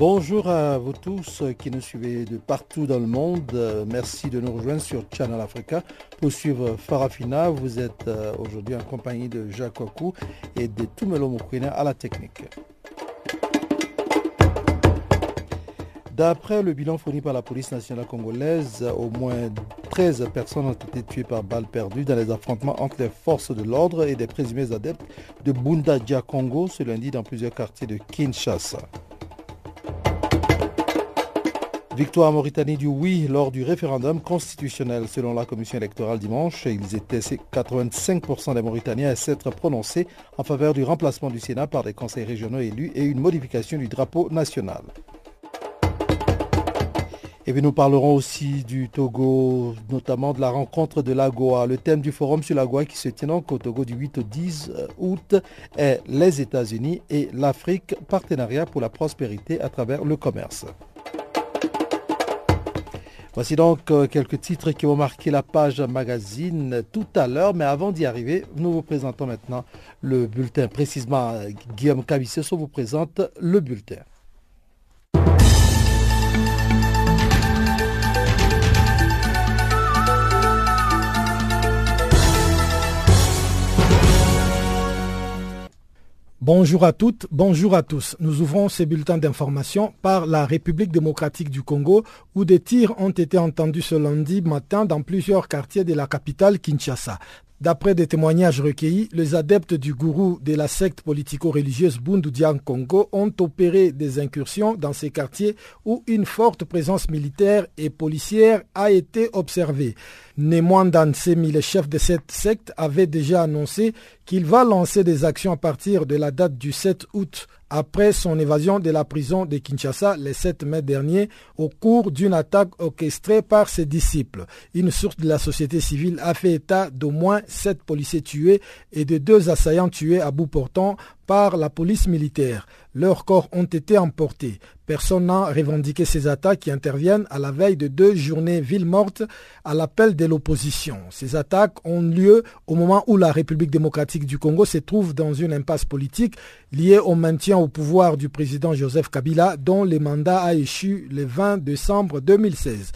Bonjour à vous tous qui nous suivez de partout dans le monde. Merci de nous rejoindre sur Channel Africa pour suivre Farafina. Vous êtes euh, aujourd'hui en compagnie de Jacques Okou et de Tumelo à la technique. D'après le bilan fourni par la police nationale congolaise, au moins 13 personnes ont été tuées par balles perdues dans les affrontements entre les forces de l'ordre et des présumés adeptes de Bunda Congo ce lundi dans plusieurs quartiers de Kinshasa. Victoire Mauritanie du oui lors du référendum constitutionnel. Selon la commission électorale dimanche, ils étaient 85% des Mauritaniens à s'être prononcés en faveur du remplacement du Sénat par des conseils régionaux élus et une modification du drapeau national. Et puis nous parlerons aussi du Togo, notamment de la rencontre de l'AGOA. Le thème du forum sur l'AGOA qui se tient donc au Togo du 8 au 10 août est les États-Unis et l'Afrique, partenariat pour la prospérité à travers le commerce. Voici donc euh, quelques titres qui vont marquer la page magazine tout à l'heure, mais avant d'y arriver, nous vous présentons maintenant le bulletin. Précisément, Guillaume Cabissesso vous présente le bulletin. Bonjour à toutes, bonjour à tous. Nous ouvrons ces bulletins d'information par la République démocratique du Congo où des tirs ont été entendus ce lundi matin dans plusieurs quartiers de la capitale Kinshasa. D'après des témoignages recueillis, les adeptes du gourou de la secte politico-religieuse Bundudian Congo ont opéré des incursions dans ces quartiers où une forte présence militaire et policière a été observée. Némoin Dansemi, le chef de cette secte, avait déjà annoncé qu'il va lancer des actions à partir de la date du 7 août après son évasion de la prison de Kinshasa le 7 mai dernier au cours d'une attaque orchestrée par ses disciples. Une source de la société civile a fait état d'au moins sept policiers tués et de deux assaillants tués à bout portant par la police militaire. Leurs corps ont été emportés. Personne n'a revendiqué ces attaques qui interviennent à la veille de deux journées villes mortes à l'appel de l'opposition. Ces attaques ont lieu au moment où la République démocratique du Congo se trouve dans une impasse politique liée au maintien au pouvoir du président Joseph Kabila dont le mandat a échu le 20 décembre 2016.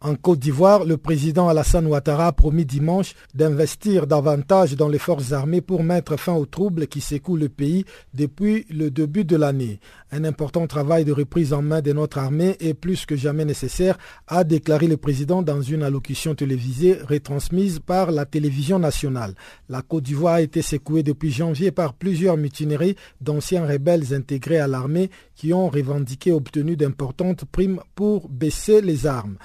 En Côte d'Ivoire, le président Alassane Ouattara a promis dimanche d'investir davantage dans les forces armées pour mettre fin aux troubles qui secouent le pays depuis le début de l'année. Un important travail de reprise en main de notre armée est plus que jamais nécessaire, a déclaré le président dans une allocution télévisée retransmise par la télévision nationale. La Côte d'Ivoire a été secouée depuis janvier par plusieurs mutineries d'anciens rebelles intégrés à l'armée qui ont revendiqué et obtenu d'importantes primes pour baisser les armes.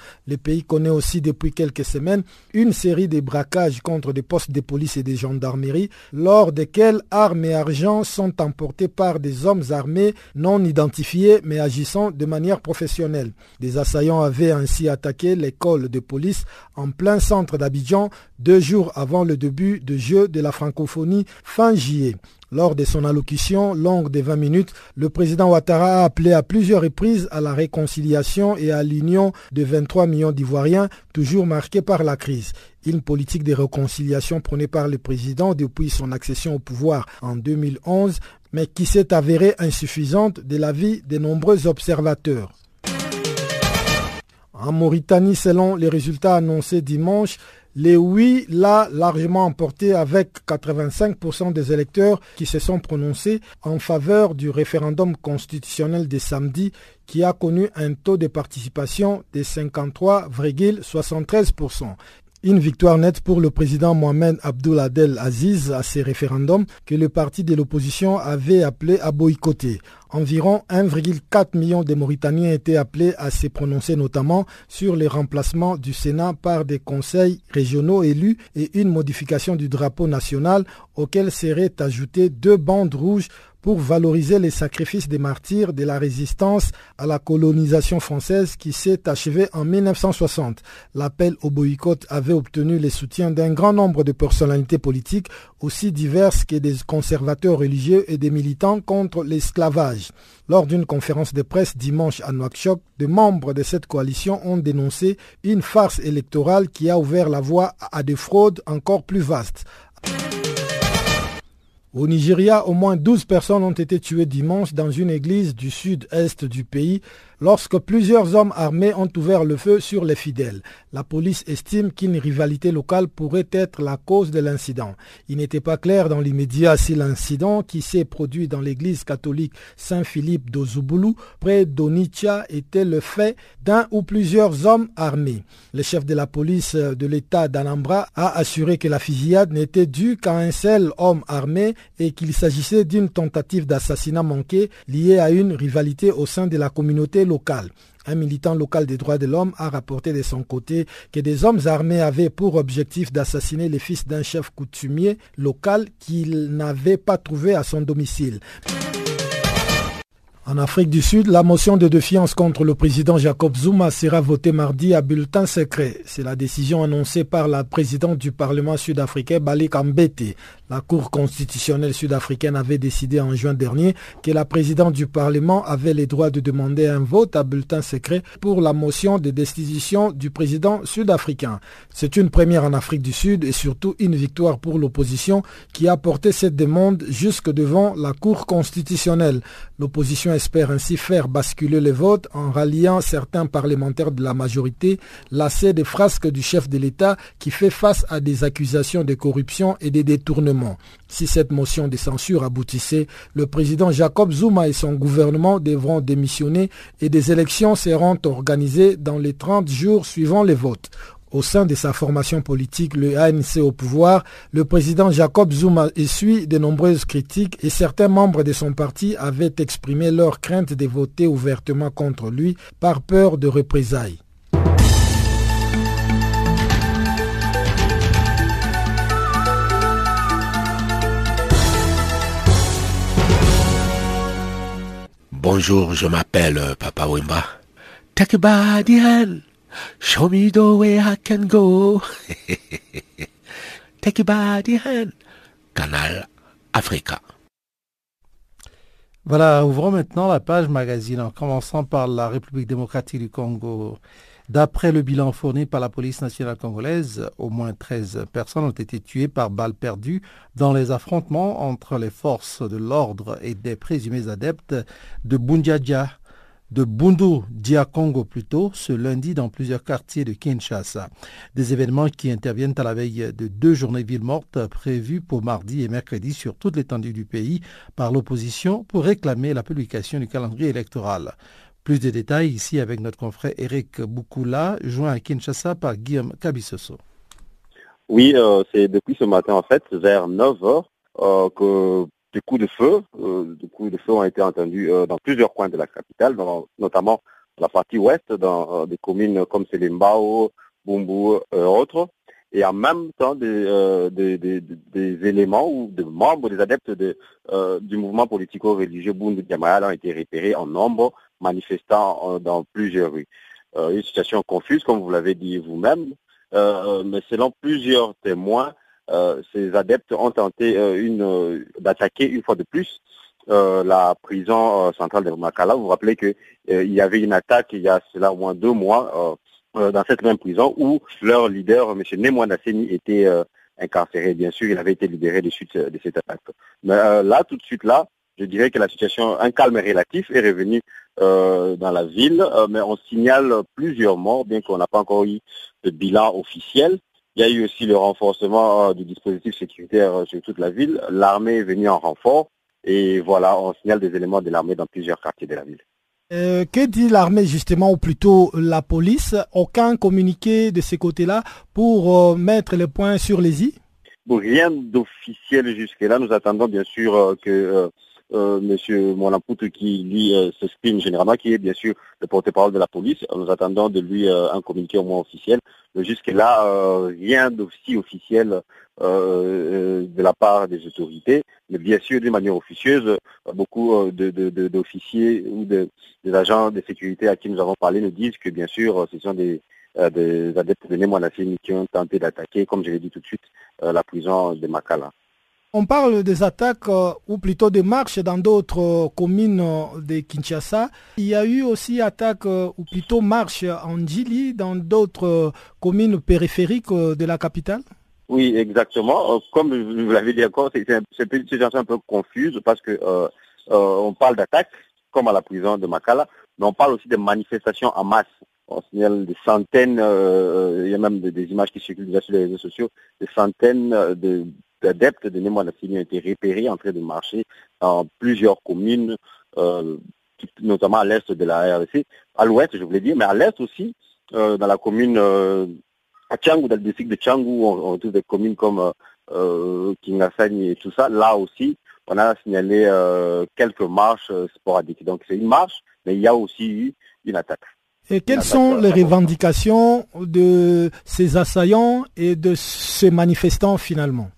Pays connaît aussi depuis quelques semaines une série de braquages contre des postes de police et de gendarmerie, lors desquels armes et argent sont emportés par des hommes armés non identifiés mais agissant de manière professionnelle. Des assaillants avaient ainsi attaqué l'école de police en plein centre d'Abidjan deux jours avant le début de jeu de la francophonie fin juillet. Lors de son allocution longue de 20 minutes, le président Ouattara a appelé à plusieurs reprises à la réconciliation et à l'union de 23 millions d'Ivoiriens, toujours marqués par la crise. Une politique de réconciliation prônée par le président depuis son accession au pouvoir en 2011, mais qui s'est avérée insuffisante de l'avis de nombreux observateurs. En Mauritanie, selon les résultats annoncés dimanche, les oui l'a largement emporté avec 85% des électeurs qui se sont prononcés en faveur du référendum constitutionnel de samedi qui a connu un taux de participation de 53,73%. Une victoire nette pour le président Mohamed Abdul Aziz à ces référendums que le parti de l'opposition avait appelé à boycotter. Environ 1,4 million de Mauritaniens étaient appelés à se prononcer notamment sur les remplacements du Sénat par des conseils régionaux élus et une modification du drapeau national auquel seraient ajoutées deux bandes rouges pour valoriser les sacrifices des martyrs de la résistance à la colonisation française qui s'est achevée en 1960. L'appel au boycott avait obtenu le soutien d'un grand nombre de personnalités politiques aussi diverses que des conservateurs religieux et des militants contre l'esclavage. Lors d'une conférence de presse dimanche à Nouakchott, des membres de cette coalition ont dénoncé une farce électorale qui a ouvert la voie à des fraudes encore plus vastes. Au Nigeria, au moins 12 personnes ont été tuées dimanche dans une église du sud-est du pays lorsque plusieurs hommes armés ont ouvert le feu sur les fidèles. La police estime qu'une rivalité locale pourrait être la cause de l'incident. Il n'était pas clair dans l'immédiat si l'incident qui s'est produit dans l'église catholique Saint-Philippe d'Ozubulu, près d'Onicha, était le fait d'un ou plusieurs hommes armés. Le chef de la police de l'État d'Anambra a assuré que la fusillade n'était due qu'à un seul homme armé et qu'il s'agissait d'une tentative d'assassinat manqué liée à une rivalité au sein de la communauté locale un militant local des droits de l'homme a rapporté de son côté que des hommes armés avaient pour objectif d'assassiner les fils d'un chef coutumier local qu'il n'avait pas trouvé à son domicile. En Afrique du Sud, la motion de défiance contre le président Jacob Zuma sera votée mardi à bulletin secret. C'est la décision annoncée par la présidente du Parlement sud-africain Bali Kambete. La Cour constitutionnelle sud-africaine avait décidé en juin dernier que la présidente du Parlement avait le droit de demander un vote à bulletin secret pour la motion de destitution du président sud-africain. C'est une première en Afrique du Sud et surtout une victoire pour l'opposition qui a porté cette demande jusque devant la Cour constitutionnelle. L'opposition espère ainsi faire basculer les votes en ralliant certains parlementaires de la majorité lassés des frasques du chef de l'État qui fait face à des accusations de corruption et de détournements si cette motion de censure aboutissait, le président Jacob Zuma et son gouvernement devront démissionner et des élections seront organisées dans les 30 jours suivant les votes. Au sein de sa formation politique, le ANC au pouvoir, le président Jacob Zuma essuie de nombreuses critiques et certains membres de son parti avaient exprimé leur crainte de voter ouvertement contre lui par peur de représailles. Bonjour, je m'appelle euh, Papa Wimba. Show me the way I can go. Take. Canal Africa. Voilà, ouvrons maintenant la page magazine en commençant par la République démocratique du Congo. D'après le bilan fourni par la police nationale congolaise, au moins 13 personnes ont été tuées par balles perdues dans les affrontements entre les forces de l'ordre et des présumés adeptes de Bundiadja, de Bundu Dia Congo plutôt, ce lundi dans plusieurs quartiers de Kinshasa. Des événements qui interviennent à la veille de deux journées villes mortes prévues pour mardi et mercredi sur toute l'étendue du pays par l'opposition pour réclamer la publication du calendrier électoral. Plus de détails ici avec notre confrère Eric Boukoula, joint à Kinshasa par Guillaume Kabissoso. Oui, euh, c'est depuis ce matin en fait, vers 9 heures, euh, que des coups de feu, euh, des coups de feu ont été entendus dans plusieurs coins de la capitale, notamment dans la partie ouest, dans des communes comme Selimbao, Bumbu et autres. Et en même temps, des, des, éléments ou des membres, des adeptes du mouvement politico-religieux Bundu Diamayal ont été repérés en nombre manifestants euh, dans plusieurs rues. Euh, une situation confuse, comme vous l'avez dit vous-même, euh, mais selon plusieurs témoins, ces adeptes ont tenté une d'attaquer une fois de plus la prison centrale de Makala. Vous vous rappelez qu'il y avait une attaque il y a cela au moins deux mois dans cette même prison où leur leader, M. Nemouana Seni, était incarcéré. Bien sûr, il avait été libéré de suite de cette attaque. Mais là, tout de suite là, je dirais que la situation, un calme relatif est revenu euh, dans la ville, euh, mais on signale plusieurs morts, bien qu'on n'a pas encore eu de bilan officiel. Il y a eu aussi le renforcement euh, du dispositif sécuritaire sur toute la ville. L'armée est venue en renfort et voilà, on signale des éléments de l'armée dans plusieurs quartiers de la ville. que dit l'armée justement, ou plutôt la police? Aucun communiqué de ces côtés-là pour mettre le point sur les i? Rien d'officiel jusque-là. Nous attendons bien sûr que euh, Monapoutre qui lui euh, s'exprime généralement, qui est bien sûr le porte-parole de la police. Nous attendons de lui euh, un communiqué au moins officiel. Jusque-là, rien d'aussi officiel de la part des autorités, mais bien sûr d'une manière officieuse, beaucoup d'officiers ou de, des agents de sécurité à qui nous avons parlé nous disent que bien sûr ce sont des, adeptes de Némoanacini qui ont tenté d'attaquer, comme je l'ai dit tout de suite, la prison de Makala. On parle des attaques euh, ou plutôt des marches dans d'autres euh, communes euh, de Kinshasa. Il y a eu aussi attaques ou plutôt marches en Djili dans d'autres communes périphériques de la capitale? Oui, exactement. Comme vous l'avez dit encore, c'est une situation un peu confuse parce que on parle d'attaques comme à la prison de Makala, mais on parle aussi de manifestations en masse. On signale des centaines, il y a même des, images qui circulent sur les réseaux sociaux, des centaines de adeptes de Némois ont été repérés en train de marcher dans plusieurs communes, euh, notamment à l'est de la RDC, à l'ouest, je voulais dire, mais à l'est aussi, euh, dans la commune euh, à Tchangou, dans le district de Tchangou, on, trouve des communes comme euh, Kingasani et tout ça. Là aussi, on a signalé quelques marches sporadiques. Donc c'est une marche, mais il y a aussi eu une attaque. Et quelles sont les revendications de ces assaillants et de ces manifestants finalement?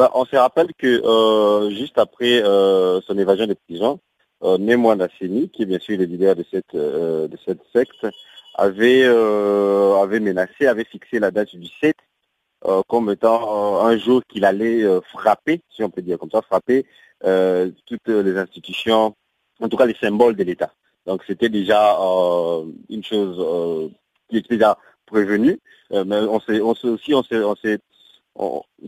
Bah, on se rappelle que euh, juste après euh, son évasion de prison, euh, Némoine qui est bien sûr le leader de cette euh, secte, avait menacé, avait fixé la date du 7 comme étant un jour qu'il allait frapper, si on peut dire comme ça, frapper toutes les institutions, en tout cas les symboles de l'État. Donc c'était déjà une chose qui était déjà prévenue, mais on aussi, on s'est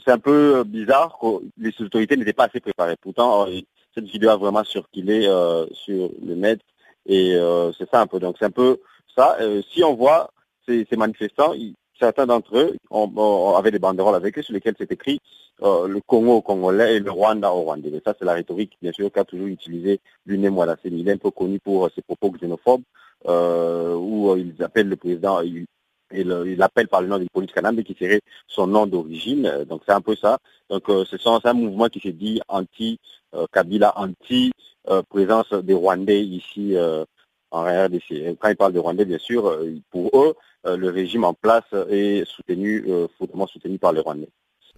c'est un peu euh, bizarre que les autorités n'étaient pas assez préparées. Pourtant, euh, cette vidéo a vraiment circulé euh, sur le net et c'est ça un peu. Donc c'est un peu ça. si on voit ces, manifestants, certains d'entre eux ont, avaient des banderoles avec eux sur lesquelles c'est écrit le Congo au Congolais et le Rwanda au Rwandais. Et ça, c'est la rhétorique, bien sûr, qu'a toujours utilisé Luné C'est Il est un peu connu pour ses propos xénophobes, où ils appellent le président, et il appelle par le nom d'une police canadienne qui serait son nom d'origine. Euh, donc c'est un peu ça. Donc euh, c'est un mouvement qui se dit anti-Kabila, euh, anti-présence des Rwandais ici en RDC. Quand il parle de Rwandais, bien sûr, pour eux, le régime en place est soutenu, fortement soutenu par les Rwandais.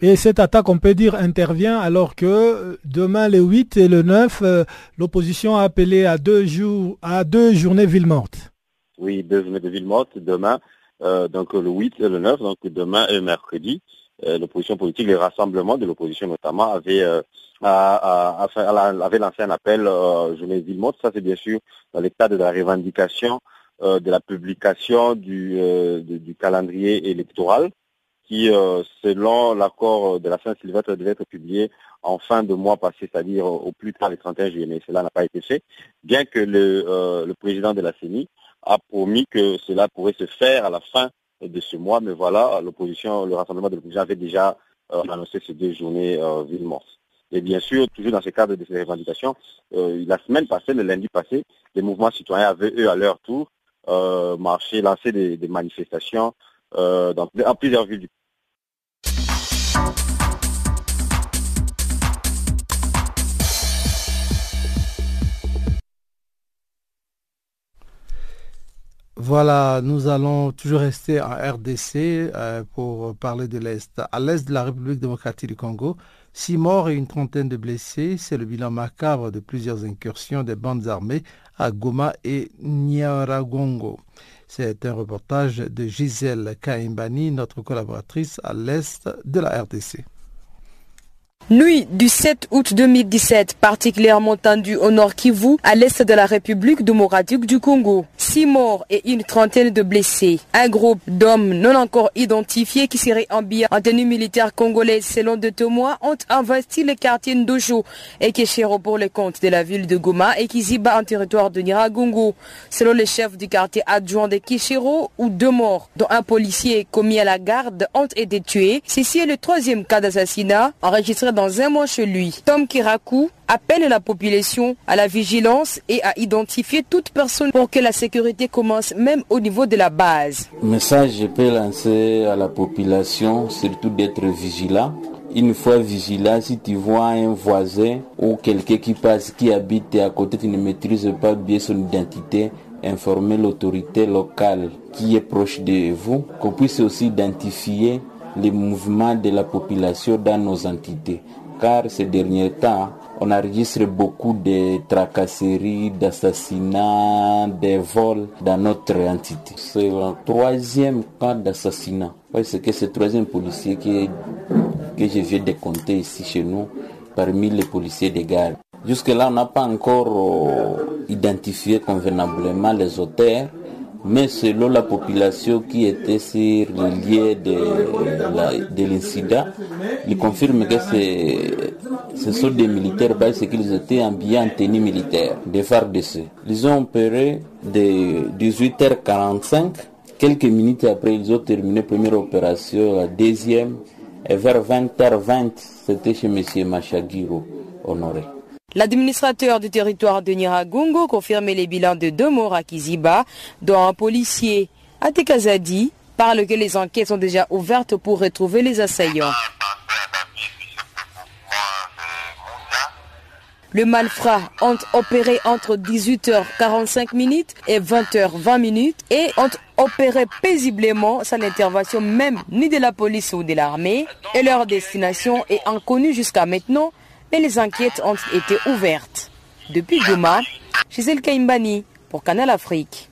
Et cette attaque, on peut dire, intervient alors que demain, le 8 et le 9, l'opposition a appelé à deux, jours, à deux journées ville morte. Oui, deux journées de ville morte demain. Euh, donc le 8 et le 9, donc demain et mercredi. Euh, l'opposition politique, les rassemblements de l'opposition notamment, avaient, euh, lancé un appel euh, journée Villemot. Ça, c'est bien sûr dans le cadre de la revendication de la publication du, du calendrier électoral qui, selon l'accord de la Saint-Sylvestre, devait être publié en fin de mois passé, c'est-à-dire au plus tard le 31 juillet. Mais cela n'a pas été fait, bien que le, le président de la CENI a promis que cela pourrait se faire à la fin de ce mois, mais voilà, l'opposition, le rassemblement de l'opposition avait déjà euh, annoncé ces deux journées euh, ville morte. Et bien sûr, toujours dans ce cadre de ces revendications, euh, la semaine passée, le lundi passé, les mouvements citoyens avaient, eux, à leur tour, marché, lancé des, manifestations dans, plusieurs villes du Voilà, nous allons toujours rester en RDC euh, pour parler de l'Est. À l'Est de la République démocratique du Congo, six morts et une trentaine de blessés, c'est le bilan macabre de plusieurs incursions des bandes armées à Goma et Nyaragongo. C'est un reportage de Gisèle Kaimbani, notre collaboratrice à l'Est de la RDC. Nuit du 7 août 2017, particulièrement tendue au nord Kivu, à l'est de la République démocratique du Congo. Six morts et une trentaine de blessés. Un groupe d'hommes non encore identifiés qui seraient habillés en tenue militaire congolaise selon de témoins ont investi les quartiers Ndojo et Keshero pour les comptes de la ville de Goma et Kiziba en territoire de Niragongo. Selon les chefs du quartier adjoint de Keshero, où deux morts, dont un policier commis à la garde, ont été tués. Ceci est le troisième cas d'assassinat enregistré dans un mois chez lui. Tom Kirakou appelle la population à la vigilance et à identifier toute personne pour que la sécurité commence même au niveau de la base. Message, je peux lancer à la population, surtout d'être vigilant une fois vigilant, si tu vois un voisin ou quelqu'un qui passe, qui habite à côté, tu ne maîtrises pas bien son identité, informer l'autorité locale qui est proche de vous, qu'on puisse aussi identifier les mouvements de la population dans nos entités. Car ces derniers temps, on enregistre beaucoup de tracasseries, d'assassinats, de vols dans notre entité. C'est le troisième cas d'assassinat. C'est que c'est le troisième policier que, je viens de compter ici chez nous parmi les policiers de garde. Jusque-là, on n'a pas encore euh, identifié convenablement les auteurs, mais selon la population qui était sur le lieu de, l'incident, ils confirment que ce sont des militaires parce qu'ils étaient habillés en tenue militaire, des FARDC. Ils ont opéré de 18h45. Quelques minutes après, ils ont terminé la première opération, la deuxième, et vers 20h20, c'était chez M. Machagiro, honoré. L'administrateur du territoire de Niragongo confirmait les bilans de deux morts à Kiziba, dont un policier à Tekazadi, par lequel les enquêtes sont déjà ouvertes pour retrouver les assaillants. Le malfrat ont opéré entre 18h45 et 20h20 et ont opéré paisiblement sans intervention même ni de la police ou de l'armée et leur destination est inconnue jusqu'à maintenant et les enquêtes ont été ouvertes. Depuis Goma, Gisèle Kaimbani pour Canal Afrique.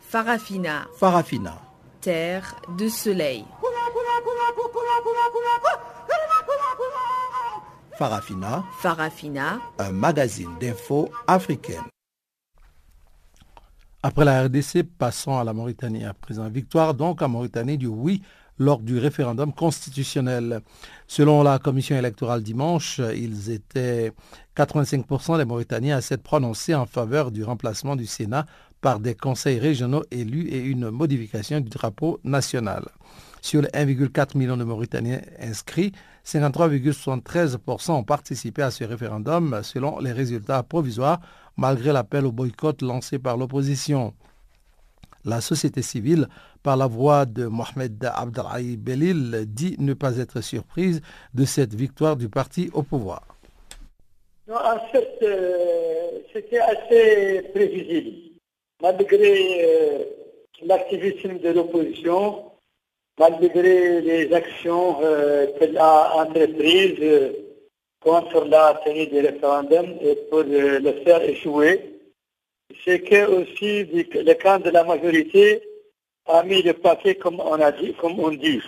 Farafina. Farafina. Terre de soleil. Farafina. Farafina. Un magazine d'infos africaine. Après la RDC, passons à la Mauritanie à présent. Victoire donc à Mauritanie du oui lors du référendum constitutionnel. Selon la commission électorale dimanche, ils étaient 85% des Mauritaniens à s'être prononcés en faveur du remplacement du Sénat par des conseils régionaux élus et une modification du drapeau national. Sur les 1,4 million de Mauritaniens inscrits, 53,73% ont participé à ce référendum selon les résultats provisoires malgré l'appel au boycott lancé par l'opposition. La société civile, par la voix de Mohamed Abdelhaï Belil, dit ne pas être surprise de cette victoire du parti au pouvoir. en fait, euh, c'était assez prévisible. Malgré euh, l'activisme de l'opposition, malgré les actions euh, qu'elle a entreprises contre la tenue du référendum et pour le faire échouer, c'est que aussi le camp de la majorité a mis le paquet comme on a dit, comme on dit.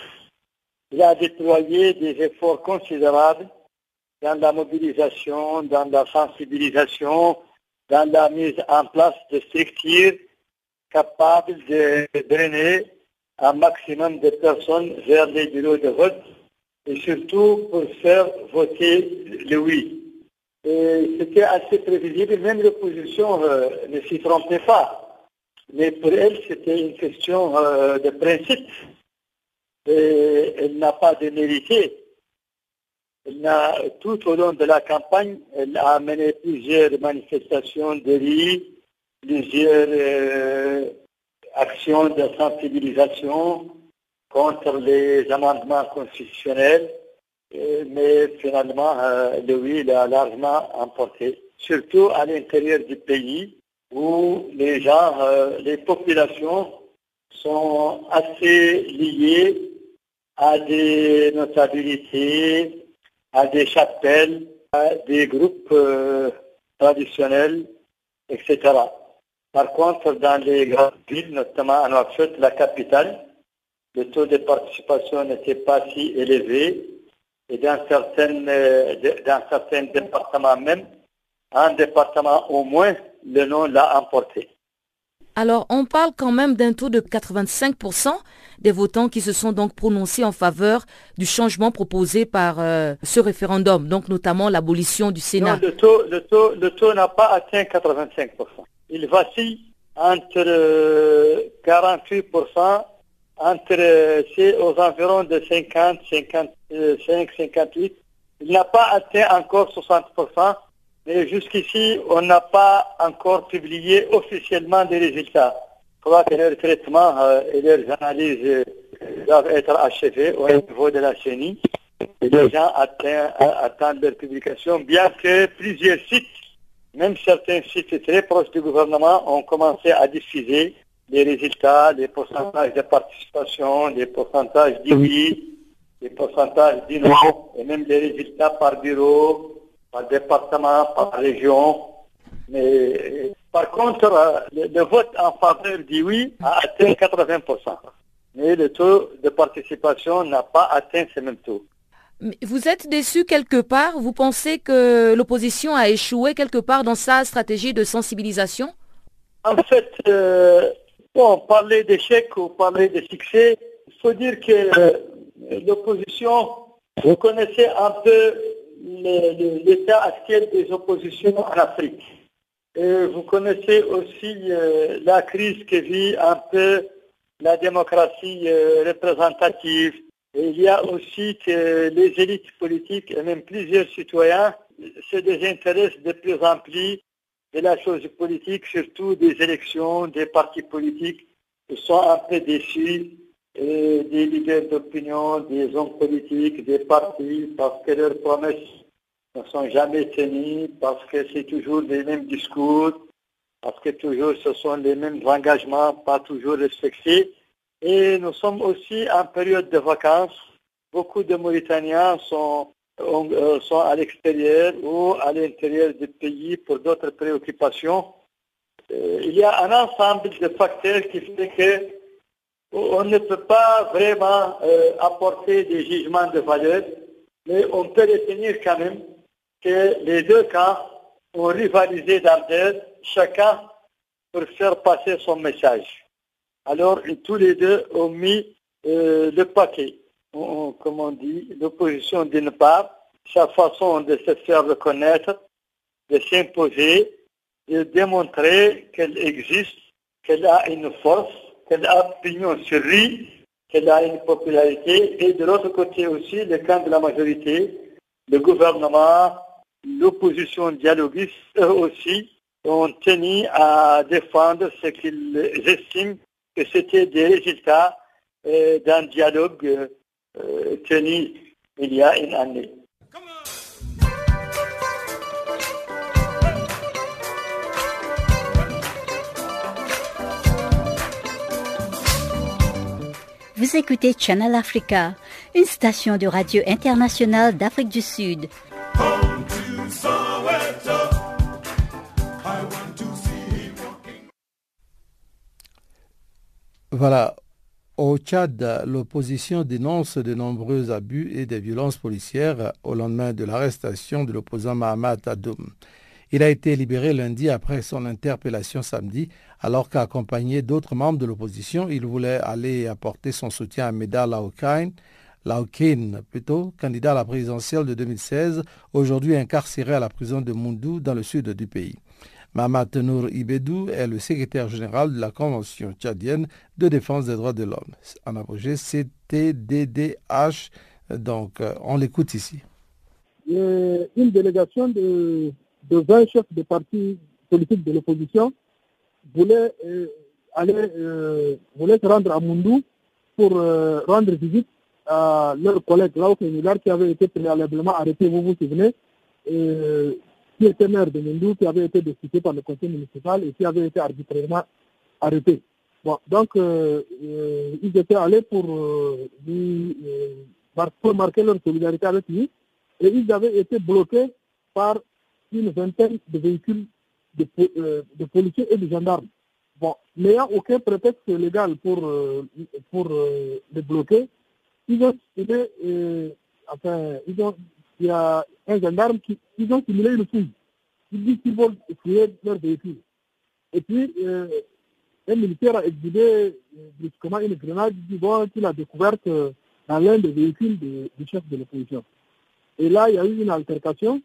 Il a déployé des efforts considérables dans la mobilisation, dans la sensibilisation, dans la mise en place de structures capables de drainer un maximum de personnes vers les bureaux de vote et surtout pour faire voter le oui. C'était assez prévisible, même l'opposition euh, ne s'y trompait pas. Mais pour elle, c'était une question euh, de principe. Et elle n'a pas de mérité. Elle tout au long de la campagne, elle a mené plusieurs manifestations de riz, plusieurs euh, actions de sensibilisation contre les amendements constitutionnels mais finalement, euh, le oui a largement emporté, surtout à l'intérieur du pays où les gens, euh, les populations sont assez liées à des notabilités, à des chapelles, à des groupes euh, traditionnels, etc. Par contre, dans les grandes villes, notamment à Nouakchott, la capitale, le taux de participation n'était pas si élevé et dans certains, euh, dans certains départements même, un département au moins, le nom l'a emporté. Alors, on parle quand même d'un taux de 85% des votants qui se sont donc prononcés en faveur du changement proposé par euh, ce référendum, donc notamment l'abolition du Sénat. Non, le taux, le taux, le taux n'a pas atteint 85%. Il vacille entre 48% entre, c'est aux environs de 50, 55, 58. Il n'a pas atteint encore 60%, mais jusqu'ici, on n'a pas encore publié officiellement des résultats. Je crois que leur traitement euh, et leurs analyses doivent être achevés au niveau de la CENI. Et les gens attendent leur publication, bien que plusieurs sites, même certains sites très proches du gouvernement, ont commencé à diffuser les résultats, les pourcentages de participation, les pourcentages d'IWI, les pourcentages d'INO, et même les résultats par bureau, par département, par région. Mais par contre, euh, le, vote en faveur du oui a atteint 80%. Mais le taux de participation n'a pas atteint ce même taux. Vous êtes déçu quelque part? Vous pensez que l'opposition a échoué quelque part dans sa stratégie de sensibilisation? En fait, euh, bon, parler d'échec ou parler de succès, il faut dire que euh, l'opposition, vous connaissez un peu l'état actuel des oppositions en Afrique. Vous connaissez aussi euh, la crise que vit un peu la démocratie représentative il y a aussi que les élites politiques et même plusieurs citoyens se désintéressent de plus en plus de la chose politique, surtout des élections, des partis politiques sont un peu déçus des leaders d'opinion, des hommes politiques, des partis, parce que leurs promesses ne sont jamais tenues, parce que c'est toujours les mêmes discours, parce que toujours ce sont les mêmes engagements, pas toujours respectés. Et nous sommes aussi en période de vacances. Beaucoup de Mauritaniens sont, euh, sont à l'extérieur ou à l'intérieur du pays pour d'autres préoccupations. Euh, il y a un ensemble de facteurs qui fait que on ne peut pas vraiment euh, apporter des jugements de valeur, mais on peut retenir quand même que les deux camps ont rivalisé d'ardeur, chacun pour faire passer son message. Alors, tous les deux ont mis le paquet, comme on dit, l'opposition d'une part, sa façon de se faire reconnaître, de s'imposer, de démontrer qu'elle existe, qu'elle a une force, qu'elle a opinion sur lui, qu'elle a une popularité, et de l'autre côté aussi, le camp de la majorité, le gouvernement, l'opposition dialoguiste, aussi, ont tenu à défendre ce qu'ils estiment que c'était des résultats euh, d'un dialogue euh, euh, tenu il y a une année. Vous écoutez Channel Africa, une station de radio internationale d'Afrique du Sud. Voilà. Au Tchad, l'opposition dénonce de nombreux abus et des violences policières au lendemain de l'arrestation de l'opposant Mahamat Adoum. Il a été libéré lundi après son interpellation samedi, alors qu'accompagné d'autres membres de l'opposition, il voulait aller apporter son soutien à Meda Laokain, Laokin plutôt, candidat à la présidentielle de 2016, aujourd'hui incarcéré à la prison de Moundou dans le sud du pays. Mamat Nour Ibedou est le secrétaire général de la Convention tchadienne de défense des droits de l'homme. En abrégé, CTDDH. Donc, euh, on l'écoute ici. Une délégation de, 20 chefs de partis politiques de l'opposition voulait, euh, aller, euh, voulait se rendre à Moundou pour rendre visite à leur collègue Laouk qui avait été préalablement arrêté, vous vous souvenez, qui était maire de Mindou, qui avait été destitué par le conseil municipal et qui avait été arbitrairement arrêté. Bon, donc, euh, euh, ils étaient allés pour, euh, pour marquer leur solidarité avec lui et ils avaient été bloqués par une vingtaine de véhicules de, de policiers et de gendarmes. Bon, n'ayant aucun prétexte légal pour, pour les bloquer, ils ont, enfin, ils ont il y a un gendarme qui ils ont simulé une fouille. Ils disent qu'ils vont fouiller leur véhicule. Et puis, euh, un militaire a exhibé euh, brusquement une grenade dit bon, qu'il a découvert dans l'un des véhicules du chef de l'opposition. Et là, il y a eu une altercation.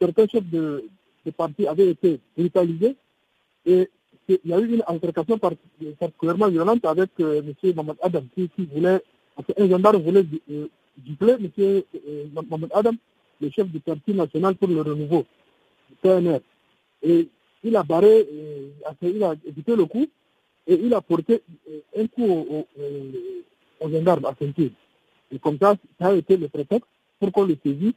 Certains chefs de, de parti avaient été brutalisés. Et il y a eu une altercation particulièrement violente avec euh, M. Mohamed Adam, qui, voulait, un gendarme voulait euh, gifler M. Euh, Mohamed Adam le chef du Parti national pour le renouveau, PNR. Et il a barré, euh, il a évité le coup et il a porté euh, un coup aux gendarmes à ceinture. Et comme ça, ça a été le prétexte pour qu'on le saisisse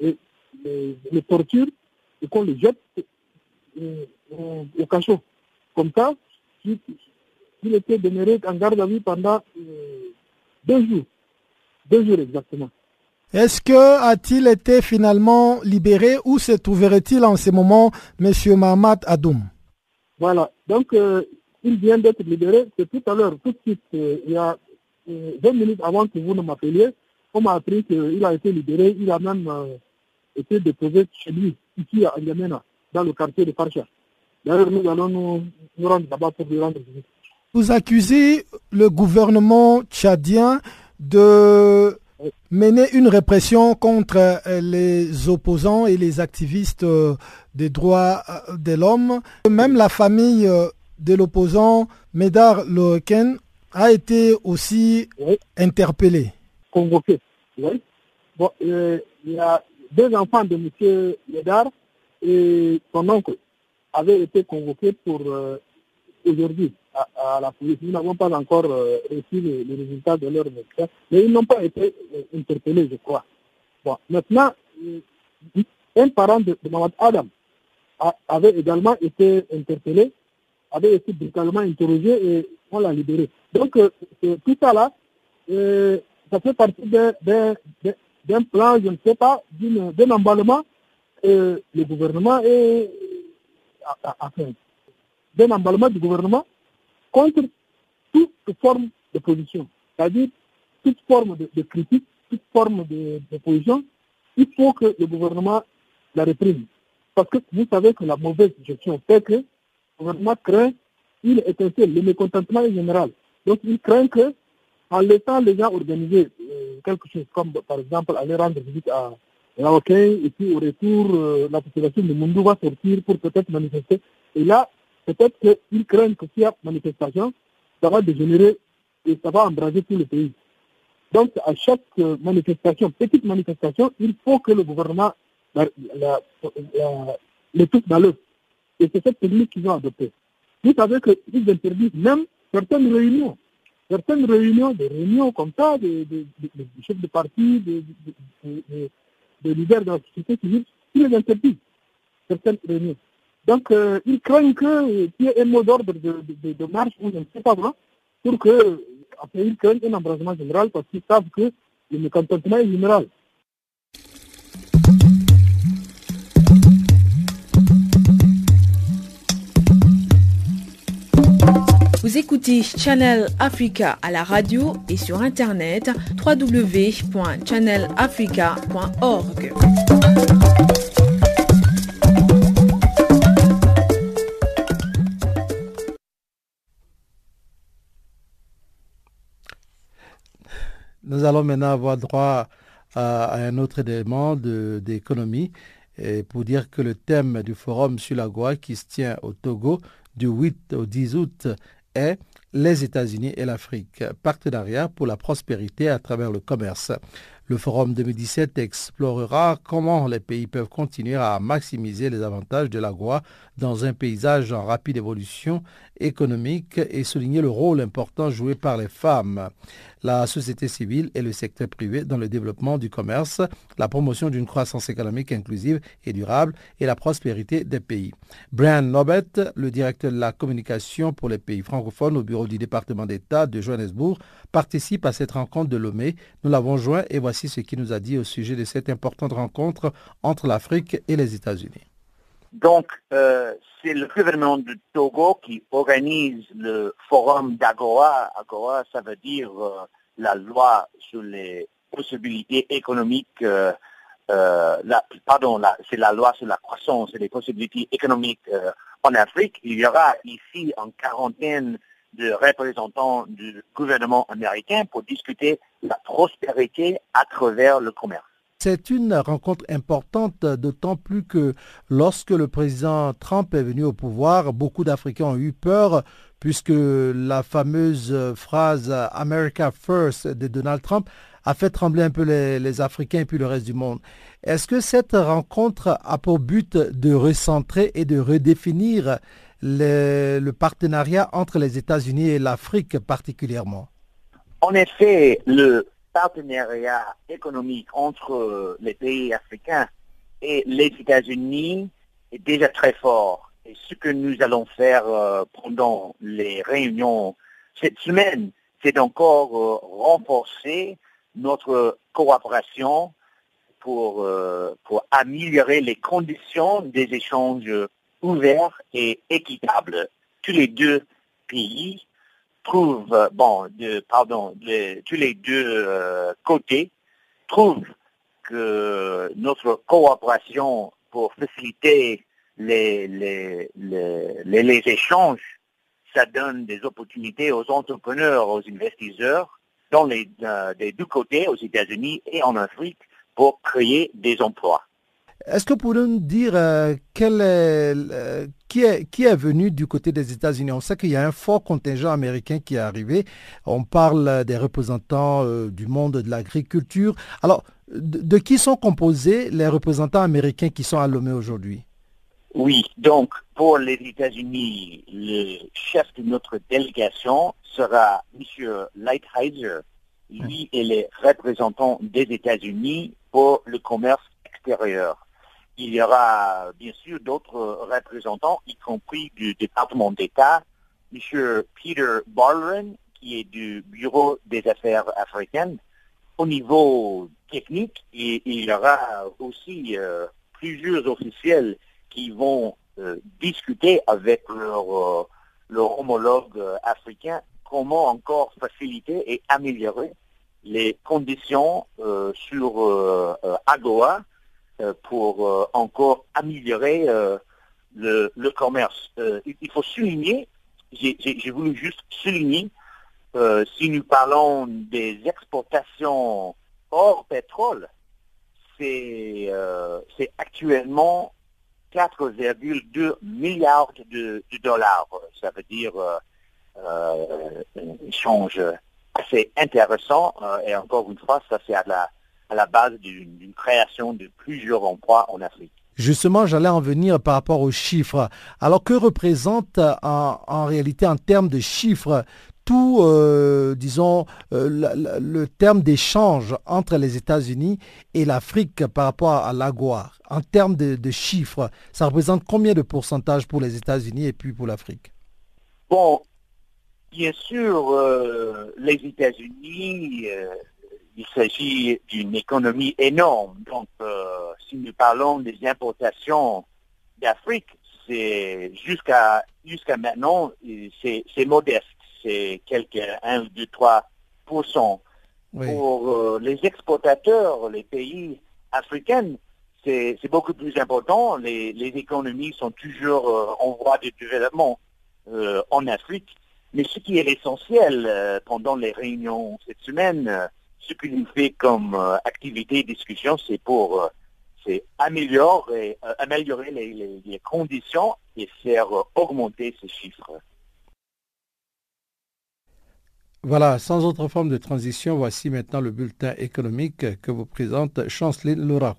et les, torture et qu'on le jette euh, au cachot. Comme ça, il, était demeuré en garde à vue pendant euh, deux jours. Deux jours exactement. Est-ce que a-t-il été finalement libéré ou se trouverait-il en ce moment M. Mahmoud Adoum? Voilà, donc euh, il vient d'être libéré. C'est tout à l'heure, tout de suite, il y a 20 minutes avant que vous ne m'appeliez, on m'a appris qu'il a été libéré. Il a même été déposé chez lui, ici à Yamena, dans le quartier de Farcha. D'ailleurs, nous allons nous, rendre là-bas pour lui rendre visite. Vous accusez le gouvernement tchadien de mener une répression contre euh, les opposants et les activistes euh, des droits euh, de l'homme. Même la famille de l'opposant Médard Loken a été aussi interpellée. Convoquée, oui. Bon, il y a deux enfants de M. Médard et son oncle avaient été convoqués pour euh, aujourd'hui à, la police. Nous n'avons pas encore euh, reçu les, résultats de leur médecin, mais ils n'ont pas été euh, interpellés, je crois. Bon, maintenant, un parent de, de Mohamed Adam avait également été interpellé, avait été brutalement interrogé et on l'a libéré. Donc, tout ça là, ça fait partie d'un plan, je ne sais pas, d'un emballement le gouvernement d'un emballement du gouvernement contre toute forme de position, c'est-à-dire toute forme de, critique, toute forme de, position, il faut que le gouvernement la réprime. Parce que vous savez que la mauvaise gestion fait que le gouvernement craint une étincelle, le mécontentement est général. Donc il craint que, en laissant les gens organiser euh, quelque chose comme par exemple aller rendre visite à, ok, et puis au retour, euh, la population de Mundu va sortir pour peut-être manifester. Et là, peut-être qu'ils craignent que s'il y a manifestation, ça va dégénérer et ça va embraser tout le pays. Donc, à chaque euh, manifestation, petite manifestation, il faut que le gouvernement les touche dans l'œuf. Et c'est cette technique qu'ils ont adoptée. Vous savez qu'ils interdisent même certaines réunions. Certaines réunions, des réunions comme ça, des, chefs de parti, des, des leaders de la société civile, ils les interdisent, certaines réunions. Donc, euh, ils craignent qu'il y ait un mot d'ordre de, marche ou je ne sais pas quoi, pour que, après, ils craignent un embrasement général parce qu'ils savent que le mécontentement est général. Vous écoutez Channel Africa à la radio et sur internet www.channelafrica.org. Nous allons maintenant avoir droit à, un autre élément d'économie pour dire que le thème du forum sur la Goa qui se tient au Togo du 8 au 10 août est les États-Unis et l'Afrique, partenariat pour la prospérité à travers le commerce. Le Forum 2017 explorera comment les pays peuvent continuer à maximiser les avantages de l'agua dans un paysage en rapide évolution économique et souligner le rôle important joué par les femmes, la société civile et le secteur privé dans le développement du commerce, la promotion d'une croissance économique inclusive et durable et la prospérité des pays. Brian Nobet, le directeur de la communication pour les pays francophones au bureau du département d'État de Johannesburg, participe à cette rencontre de Lomé. Nous l'avons joint et voici ce qu'il nous a dit au sujet de cette importante rencontre entre l'Afrique et les États-Unis. Donc, euh, c'est le gouvernement de Togo qui organise le forum d'Agoa. Agoa, ça veut dire euh, la loi sur les possibilités économiques. Euh, pardon, c'est la loi sur la croissance et les possibilités économiques en Afrique. Il y aura ici une quarantaine de représentants du gouvernement américain pour discuter la prospérité à travers le commerce. C'est une rencontre importante, d'autant plus que lorsque le président Trump est venu au pouvoir, beaucoup d'Africains ont eu peur puisque la fameuse phrase America First de Donald Trump a fait trembler un peu les, Africains et puis le reste du monde. Est-ce que cette rencontre a pour but de recentrer et de redéfinir le partenariat entre les États-Unis et l'Afrique particulièrement? En effet, le partenariat économique entre les pays africains et les États-Unis est déjà très fort. Et ce que nous allons faire euh, pendant les réunions cette semaine, c'est encore euh, renforcer notre coopération pour, euh, pour améliorer les conditions des échanges ouverts et équitables. Tous les deux pays trouvent, bon, de, pardon, tous les deux côtés trouvent que notre coopération pour faciliter les, les, les, échanges, ça donne des opportunités aux entrepreneurs, aux investisseurs, dans les, euh, des deux côtés, aux États-Unis et en Afrique, pour créer des emplois. Est-ce que vous pouvez nous dire euh, quel est, euh, qui, est, qui est venu du côté des États-Unis? On sait qu'il y a un fort contingent américain qui est arrivé. On parle des représentants du monde de l'agriculture. Alors, de, qui sont composés les représentants américains qui sont à Lomé aujourd'hui? Oui, donc pour les États-Unis, le chef de notre délégation sera M. Lighthizer. Lui est le représentant des États-Unis pour le commerce extérieur. Il y aura bien sûr d'autres représentants, y compris du département d'État, M. Peter Barlerin, qui est du Bureau des affaires africaines, au niveau technique, il, il y aura aussi euh, plusieurs officiels qui vont euh, discuter avec leur, euh, leur homologue africain comment encore faciliter et améliorer les conditions sur AGOA pour encore améliorer le, le, commerce. il faut souligner, j'ai voulu juste souligner euh, si nous parlons des exportations hors pétrole, c'est euh, actuellement 4,2 milliards de, dollars. Ça veut dire euh, un échange assez intéressant. et encore une fois, ça c'est à la, à la base d'une création de plusieurs emplois en Afrique. Justement, j'allais en venir par rapport aux chiffres. Alors, que représente en, en réalité en termes de chiffres tout, euh, disons, euh, le, terme d'échange entre les États-Unis et l'Afrique par rapport à l'AGOA, en termes de, chiffres, ça représente combien de pourcentage pour les États-Unis et puis pour l'Afrique? Bon, bien sûr, euh, les États-Unis, il s'agit d'une économie énorme. Donc, si nous parlons des importations d'Afrique, c'est jusqu'à jusqu'à maintenant, c'est modeste c'est quelques 1, 2, 3% Pour euh, les exportateurs, les pays africains, c'est beaucoup plus important. Les, économies sont toujours euh, en voie de développement euh, en Afrique. Mais ce qui est essentiel pendant les réunions cette semaine, ce nous fait comme activité et discussion, c'est pour améliorer, améliorer les conditions et faire augmenter ces chiffres. Voilà, sans autre forme de transition, voici maintenant le bulletin économique que vous présente Chanceline Laura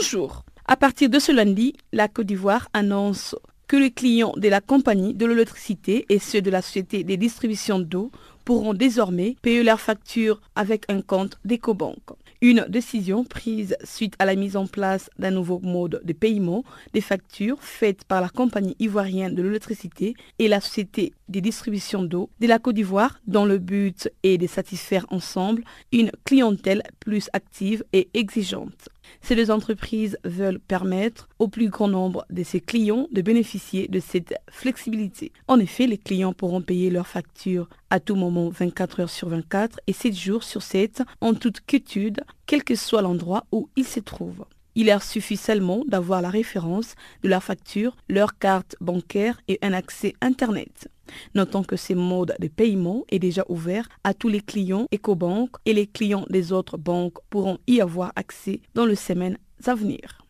Bonjour. À partir de ce lundi, la Côte d'Ivoire annonce que les clients de la compagnie de l'électricité et ceux de la société des distributions d'eau pourront désormais payer leurs factures avec un compte d'EcoBank. Une décision prise suite à la mise en place d'un nouveau mode de paiement des factures faites par la compagnie ivoirienne de l'électricité et la société des distributions d'eau de la Côte d'Ivoire dont le but est de satisfaire ensemble une clientèle plus active et exigeante. Ces deux entreprises veulent permettre au plus grand nombre de ses clients de bénéficier de cette flexibilité. En effet, les clients pourront payer leurs factures à tout moment 24 heures sur 24 et 7 jours sur 7 en toute quiétude, quel que soit l'endroit où ils se trouvent. Il leur suffit seulement d'avoir la référence de leur facture, leur carte bancaire et un accès Internet. Notons que ce mode de paiement est déjà ouvert à tous les clients EcoBank et les clients des autres banques pourront y avoir accès dans les semaines à venir.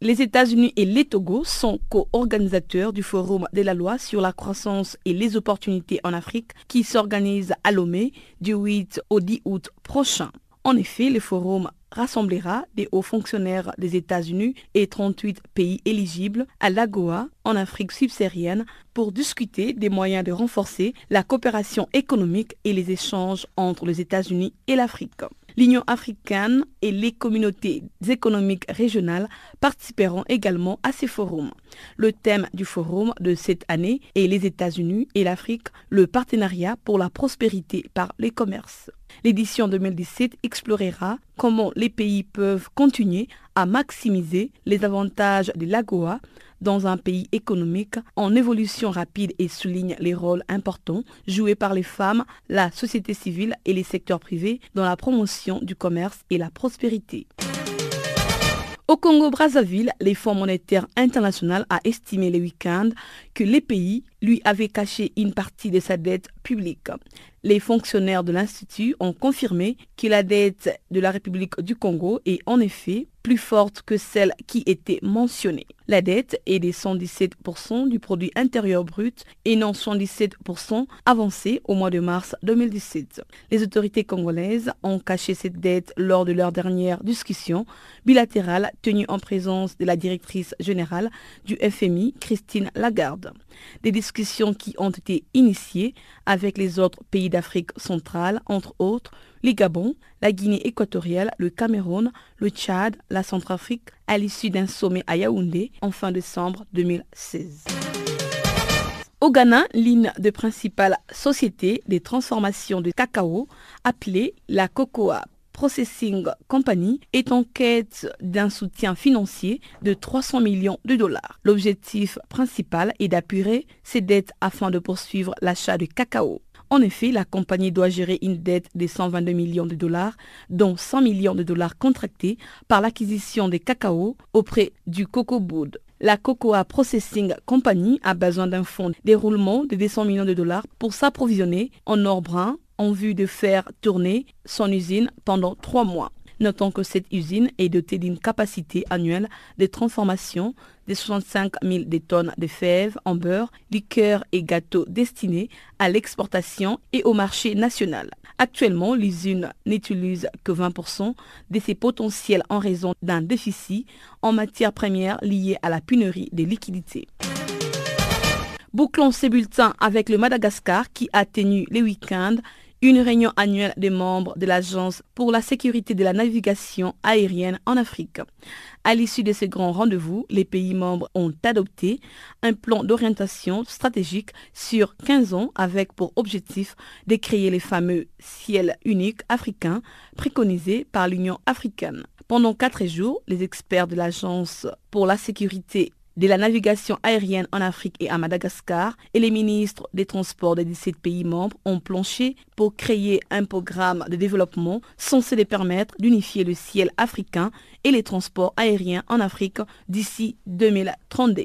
Les États-Unis et les Togo sont co-organisateurs du Forum de la loi sur la croissance et les opportunités en Afrique qui s'organise à Lomé du 8 au 10 août prochain. En effet, le forum rassemblera des hauts fonctionnaires des États-Unis et 38 pays éligibles à l'AGOA en Afrique subsaharienne pour discuter des moyens de renforcer la coopération économique et les échanges entre les États-Unis et l'Afrique. L'Union africaine et les communautés économiques régionales participeront également à ces forums. Le thème du forum de cette année est les États-Unis et l'Afrique, le partenariat pour la prospérité par les commerces. L'édition 2017 explorera comment les pays peuvent continuer à maximiser les avantages de l'AGOA dans un pays économique en évolution rapide et souligne les rôles importants joués par les femmes, la société civile et les secteurs privés dans la promotion du commerce et la prospérité. Au Congo-Brazzaville, les Fonds monétaires internationaux a estimé le week-end que les pays lui avaient caché une partie de sa dette publique. Les fonctionnaires de l'Institut ont confirmé que la dette de la République du Congo est en effet plus forte que celle qui était mentionnée. La dette est de 117% du produit intérieur brut et non 117% avancé au mois de mars 2017. Les autorités congolaises ont caché cette dette lors de leur dernière discussion bilatérale tenue en présence de la directrice générale du FMI, Christine Lagarde. Des discussions qui ont été initiées avec les autres pays d'Afrique centrale, entre autres les Gabon, la Guinée équatoriale, le Cameroun, le Tchad, la Centrafrique, à l'issue d'un sommet à Yaoundé en fin décembre 2016. Au Ghana, l'une des principales sociétés de transformation de cacao, appelée la Cocoa Processing Company est en quête d'un soutien financier de 300 millions de dollars. L'objectif principal est d'appurer ses dettes afin de poursuivre l'achat de cacao. En effet, la compagnie doit gérer une dette de 122 millions de dollars, dont 100 millions de dollars contractés par l'acquisition des cacao auprès du Cocoa Board. La Cocoa Processing Company a besoin d'un fonds de déroulement de 200 millions de dollars pour s'approvisionner en or brun en vue de faire tourner son usine pendant trois mois. Notons que cette usine est dotée d'une capacité annuelle de transformation de 65 000 tonnes de fèves en beurre, liqueurs et gâteaux destinés à l'exportation et au marché national. Actuellement, l'usine n'utilise que 20% de ses potentiels en raison d'un déficit en matières premières lié à la pénurie des liquidités. Bouclons ces bulletins avec le Madagascar qui a tenu les week-ends une réunion annuelle des membres de l'Agence pour la sécurité de la navigation aérienne en Afrique. À l'issue de ce grand rendez-vous, les pays membres ont adopté un plan d'orientation stratégique sur 15 ans avec pour objectif de créer les fameux ciels uniques africains préconisés par l'Union africaine. Pendant quatre jours, les experts de l'Agence pour la sécurité de la navigation aérienne en Afrique et à Madagascar et les ministres des Transports des 17 pays membres ont planché pour créer un programme de développement censé les permettre d'unifier le ciel africain et les transports aériens en Afrique d'ici 2032.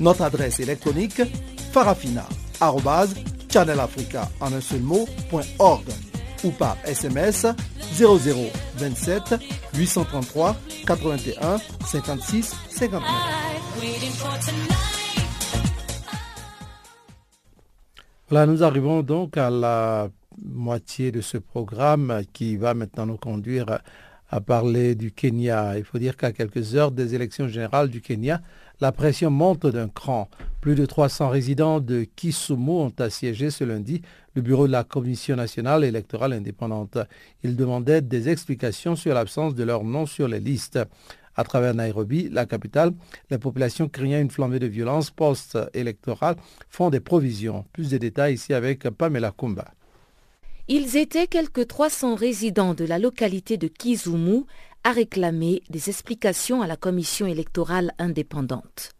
Notre adresse électronique farafina.channelafrica en un seul ou par SMS 0027 833 81 56 59. Voilà, nous arrivons donc à la moitié de ce programme qui va maintenant nous conduire a parlé du Kenya. Il faut dire qu'à quelques heures des élections générales du Kenya, la pression monte d'un cran. Plus de 300 résidents de Kisumu ont assiégé ce lundi le bureau de la Commission nationale électorale indépendante. Ils demandaient des explications sur l'absence de leur nom sur les listes. À travers Nairobi, la capitale, les populations craignant une flambée de violence post-électorale font des provisions. Plus de détails ici avec Pamela Kumba. Ils étaient quelques 300 résidents de la localité de Kizumu à réclamer des explications à la commission électorale indépendante.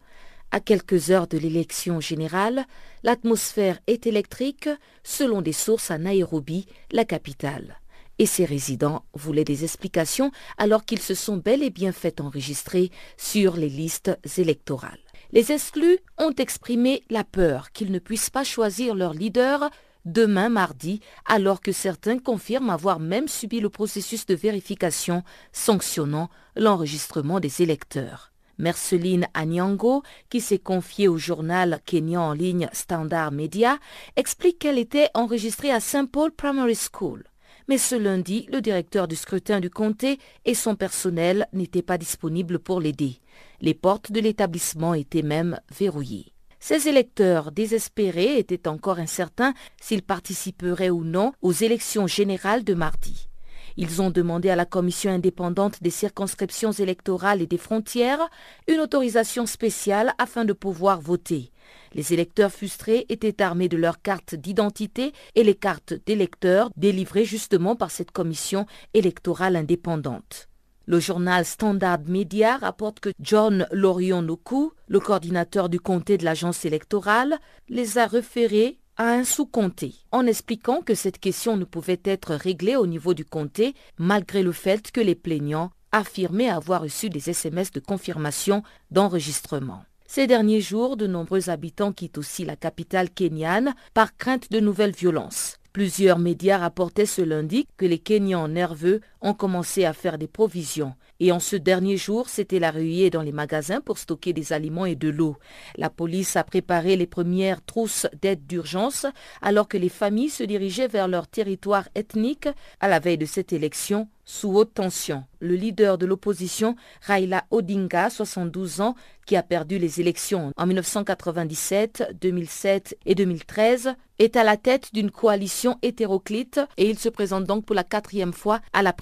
À quelques heures de l'élection générale, l'atmosphère est électrique selon des sources à Nairobi, la capitale. Et ces résidents voulaient des explications alors qu'ils se sont bel et bien fait enregistrer sur les listes électorales. Les exclus ont exprimé la peur qu'ils ne puissent pas choisir leur leader demain mardi, alors que certains confirment avoir même subi le processus de vérification sanctionnant l'enregistrement des électeurs. Merceline Anyango, qui s'est confiée au journal kenyan en ligne Standard Media, explique qu'elle était enregistrée à St. Paul Primary School. Mais ce lundi, le directeur du scrutin du comté et son personnel n'étaient pas disponibles pour l'aider. Les portes de l'établissement étaient même verrouillées. Ces électeurs désespérés étaient encore incertains s'ils participeraient ou non aux élections générales de mardi. Ils ont demandé à la Commission indépendante des circonscriptions électorales et des frontières une autorisation spéciale afin de pouvoir voter. Les électeurs frustrés étaient armés de leurs cartes d'identité et les cartes d'électeurs délivrées justement par cette commission électorale indépendante. Le journal Standard Media rapporte que John Lorion-Noku, le coordinateur du comté de l'agence électorale, les a référés à un sous-comté, en expliquant que cette question ne pouvait être réglée au niveau du comté, malgré le fait que les plaignants affirmaient avoir reçu des SMS de confirmation d'enregistrement. Ces derniers jours, de nombreux habitants quittent aussi la capitale kenyane par crainte de nouvelles violences. Plusieurs médias rapportaient ce lundi que les Kenyans nerveux ont commencé à faire des provisions. Et en ce dernier jour, c'était la ruée dans les magasins pour stocker des aliments et de l'eau. La police a préparé les premières trousses d'aide d'urgence alors que les familles se dirigeaient vers leur territoire ethnique à la veille de cette élection sous haute tension. Le leader de l'opposition, Raila Odinga, 72 ans, qui a perdu les élections en 1997, 2007 et 2013, est à la tête d'une coalition hétéroclite et il se présente donc pour la quatrième fois à la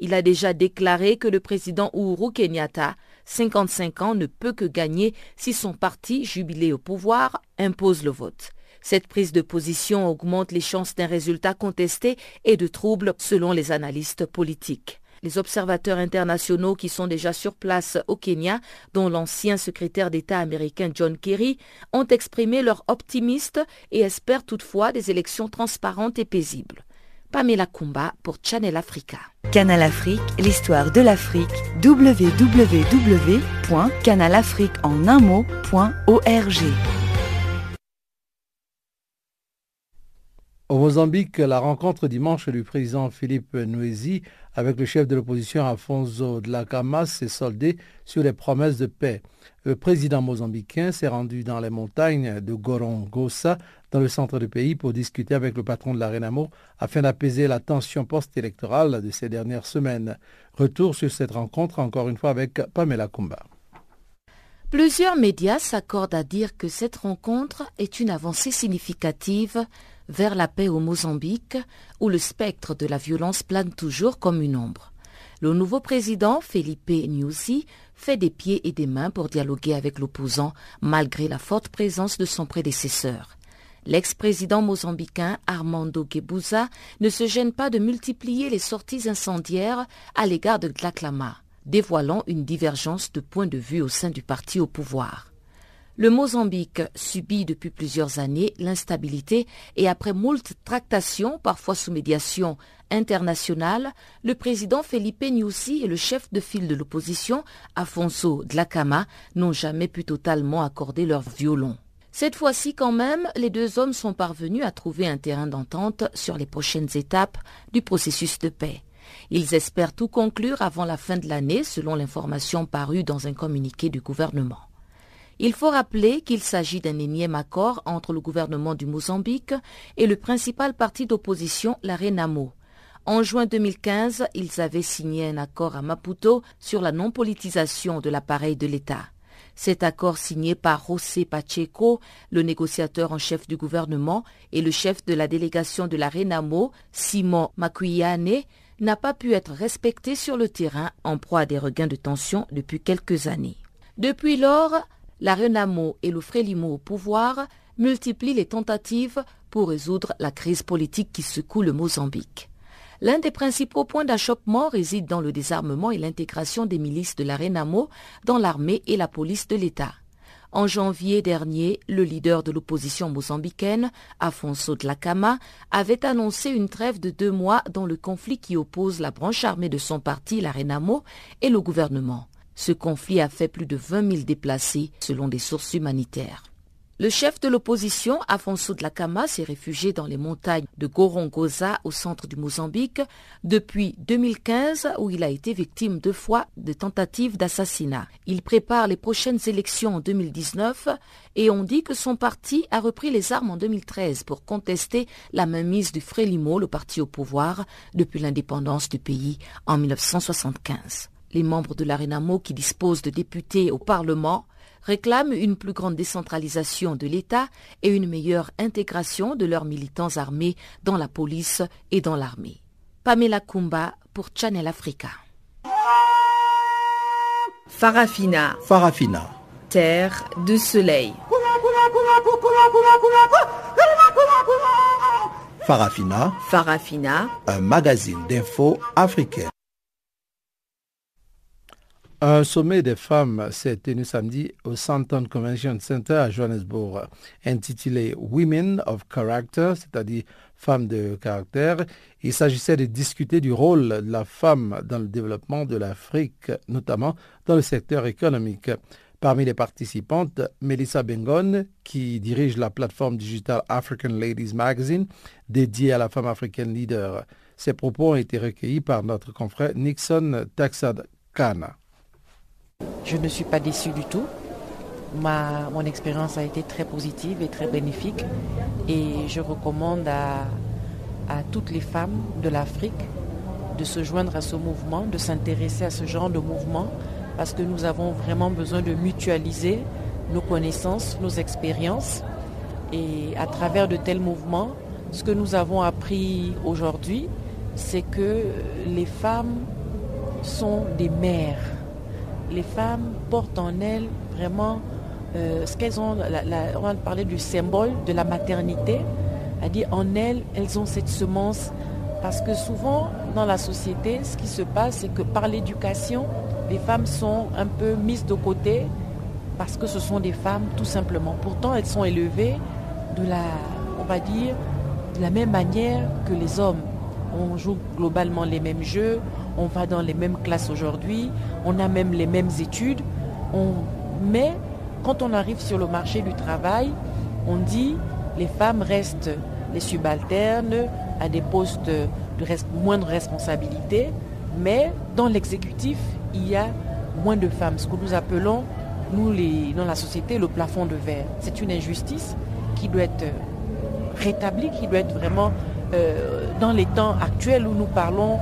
Il a déjà déclaré que le président Uhuru Kenyatta, 55 ans, ne peut que gagner si son parti, jubilé au pouvoir, impose le vote. Cette prise de position augmente les chances d'un résultat contesté et de troubles selon les analystes politiques. Les observateurs internationaux qui sont déjà sur place au Kenya, dont l'ancien secrétaire d'État américain John Kerry, ont exprimé leur optimisme et espèrent toutefois des élections transparentes et paisibles. Pamela Kumba pour Channel Africa. Canal Afrique, l'histoire de l'Afrique, www.canalafriqueenunmot.org. Au Mozambique, la rencontre dimanche du président Philippe Nouézi avec le chef de l'opposition Afonso Dlakama s'est soldée sur les promesses de paix. Le président mozambicain s'est rendu dans les montagnes de Gorongosa, dans le centre du pays, pour discuter avec le patron de la Renamo afin d'apaiser la tension post-électorale de ces dernières semaines. Retour sur cette rencontre encore une fois avec Pamela Kumba. Plusieurs médias s'accordent à dire que cette rencontre est une avancée significative vers la paix au Mozambique, où le spectre de la violence plane toujours comme une ombre. Le nouveau président, Felipe Nyusi, fait des pieds et des mains pour dialoguer avec l'opposant, malgré la forte présence de son prédécesseur. L'ex-président mozambicain Armando Guebuza ne se gêne pas de multiplier les sorties incendiaires à l'égard de Dlaclama, dévoilant une divergence de point de vue au sein du parti au pouvoir. Le Mozambique subit depuis plusieurs années l'instabilité et après moult tractations, parfois sous médiation internationale, le président Felipe Nyusi et le chef de file de l'opposition, Afonso Dlakama, n'ont jamais pu totalement accorder leur violon. Cette fois-ci quand même, les deux hommes sont parvenus à trouver un terrain d'entente sur les prochaines étapes du processus de paix. Ils espèrent tout conclure avant la fin de l'année, selon l'information parue dans un communiqué du gouvernement. Il faut rappeler qu'il s'agit d'un énième accord entre le gouvernement du Mozambique et le principal parti d'opposition, la Renamo. En juin 2015, ils avaient signé un accord à Maputo sur la non-politisation de l'appareil de l'État. Cet accord signé par José Pacheco, le négociateur en chef du gouvernement, et le chef de la délégation de la Renamo, Simon Makuyane, n'a pas pu être respecté sur le terrain en proie à des regains de tension depuis quelques années. Depuis lors, la Renamo et le Frélimo au pouvoir multiplient les tentatives pour résoudre la crise politique qui secoue le Mozambique. L'un des principaux points d'achoppement réside dans le désarmement et l'intégration des milices de la Renamo dans l'armée et la police de l'État. En janvier dernier, le leader de l'opposition mozambicaine, Afonso Dlakama, avait annoncé une trêve de deux mois dans le conflit qui oppose la branche armée de son parti, la Renamo, et le gouvernement. Ce conflit a fait plus de 20 000 déplacés selon des sources humanitaires. Le chef de l'opposition, Afonso Dlakama, s'est réfugié dans les montagnes de Gorongosa au centre du Mozambique depuis 2015 où il a été victime deux fois de tentatives d'assassinat. Il prépare les prochaines élections en 2019 et on dit que son parti a repris les armes en 2013 pour contester la mainmise du Frélimo, le parti au pouvoir, depuis l'indépendance du pays en 1975. Les membres de l'Arenamo qui disposent de députés au Parlement réclament une plus grande décentralisation de l'État et une meilleure intégration de leurs militants armés dans la police et dans l'armée. Pamela Kumba pour Channel Africa. Farafina. Farafina. Terre de soleil. Farafina. Farafina. Un magazine d'infos africaine. Un sommet des femmes s'est tenu samedi au Santon Convention Center à Johannesburg, intitulé Women of Character, c'est-à-dire femmes de caractère. Il s'agissait de discuter du rôle de la femme dans le développement de l'Afrique, notamment dans le secteur économique. Parmi les participantes, Melissa Bengon, qui dirige la plateforme digitale African Ladies Magazine, dédiée à la femme africaine leader. Ses propos ont été recueillis par notre confrère Nixon Taxad Kana. Je ne suis pas déçue du tout. Ma, mon expérience a été très positive et très bénéfique. Et je recommande à, à toutes les femmes de l'Afrique de se joindre à ce mouvement, de s'intéresser à ce genre de mouvement parce que nous avons vraiment besoin de mutualiser nos connaissances, nos expériences. Et à travers de tels mouvements, ce que nous avons appris aujourd'hui, c'est que les femmes sont des mères les femmes portent en elles vraiment euh, ce qu'elles ont, on va parler du symbole de la maternité, à dire en elles, elles ont cette semence, parce que souvent dans la société, ce qui se passe, c'est que par l'éducation, les femmes sont un peu mises de côté, parce que ce sont des femmes tout simplement. Pourtant, elles sont élevées de la, on va dire, de la même manière que les hommes. On joue globalement les mêmes jeux, on va dans les mêmes classes aujourd'hui, on a même les mêmes études. Mais quand on arrive sur le marché du travail, on dit les femmes restent les subalternes à des postes de moindre responsabilité, mais dans l'exécutif, il y a moins de femmes, ce que nous appelons, nous, dans la société, le plafond de verre. C'est une injustice qui doit être rétablie, qui doit être vraiment euh, dans les temps actuels où nous parlons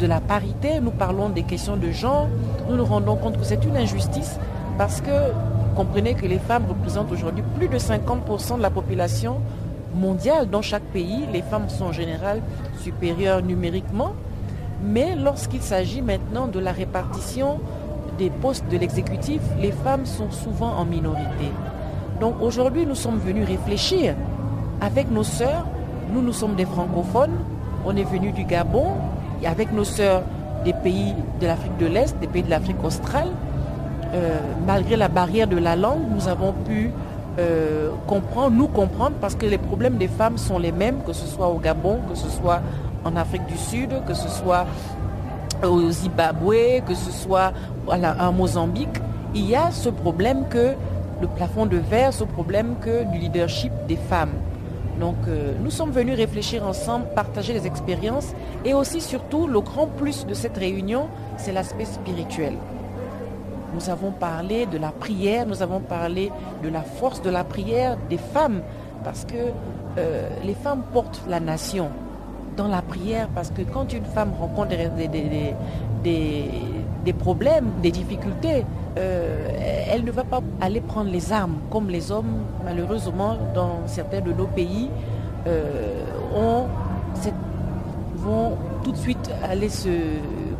de la parité, nous parlons des questions de genre, nous nous rendons compte que c'est une injustice parce que comprenez que les femmes représentent aujourd'hui plus de 50% de la population mondiale dans chaque pays. Les femmes sont en général supérieures numériquement. Mais lorsqu'il s'agit maintenant de la répartition des postes de l'exécutif, les femmes sont souvent en minorité. Donc aujourd'hui, nous sommes venus réfléchir avec nos sœurs. Nous, nous sommes des francophones. On est venus du Gabon, avec nos sœurs des pays de l'Afrique de l'Est, des pays de l'Afrique australe, euh, malgré la barrière de la langue, nous avons pu euh, comprendre, nous comprendre, parce que les problèmes des femmes sont les mêmes, que ce soit au Gabon, que ce soit en Afrique du Sud, que ce soit au Zimbabwe, que ce soit en Mozambique. Il y a ce problème que le plafond de verre, ce problème que du leadership des femmes. Donc euh, nous sommes venus réfléchir ensemble, partager les expériences et aussi surtout le grand plus de cette réunion, c'est l'aspect spirituel. Nous avons parlé de la prière, nous avons parlé de la force de la prière des femmes parce que euh, les femmes portent la nation dans la prière parce que quand une femme rencontre des, problèmes, des difficultés, euh, elle ne va pas aller prendre les armes comme les hommes, malheureusement, dans certains de nos pays, euh, vont tout de suite aller se,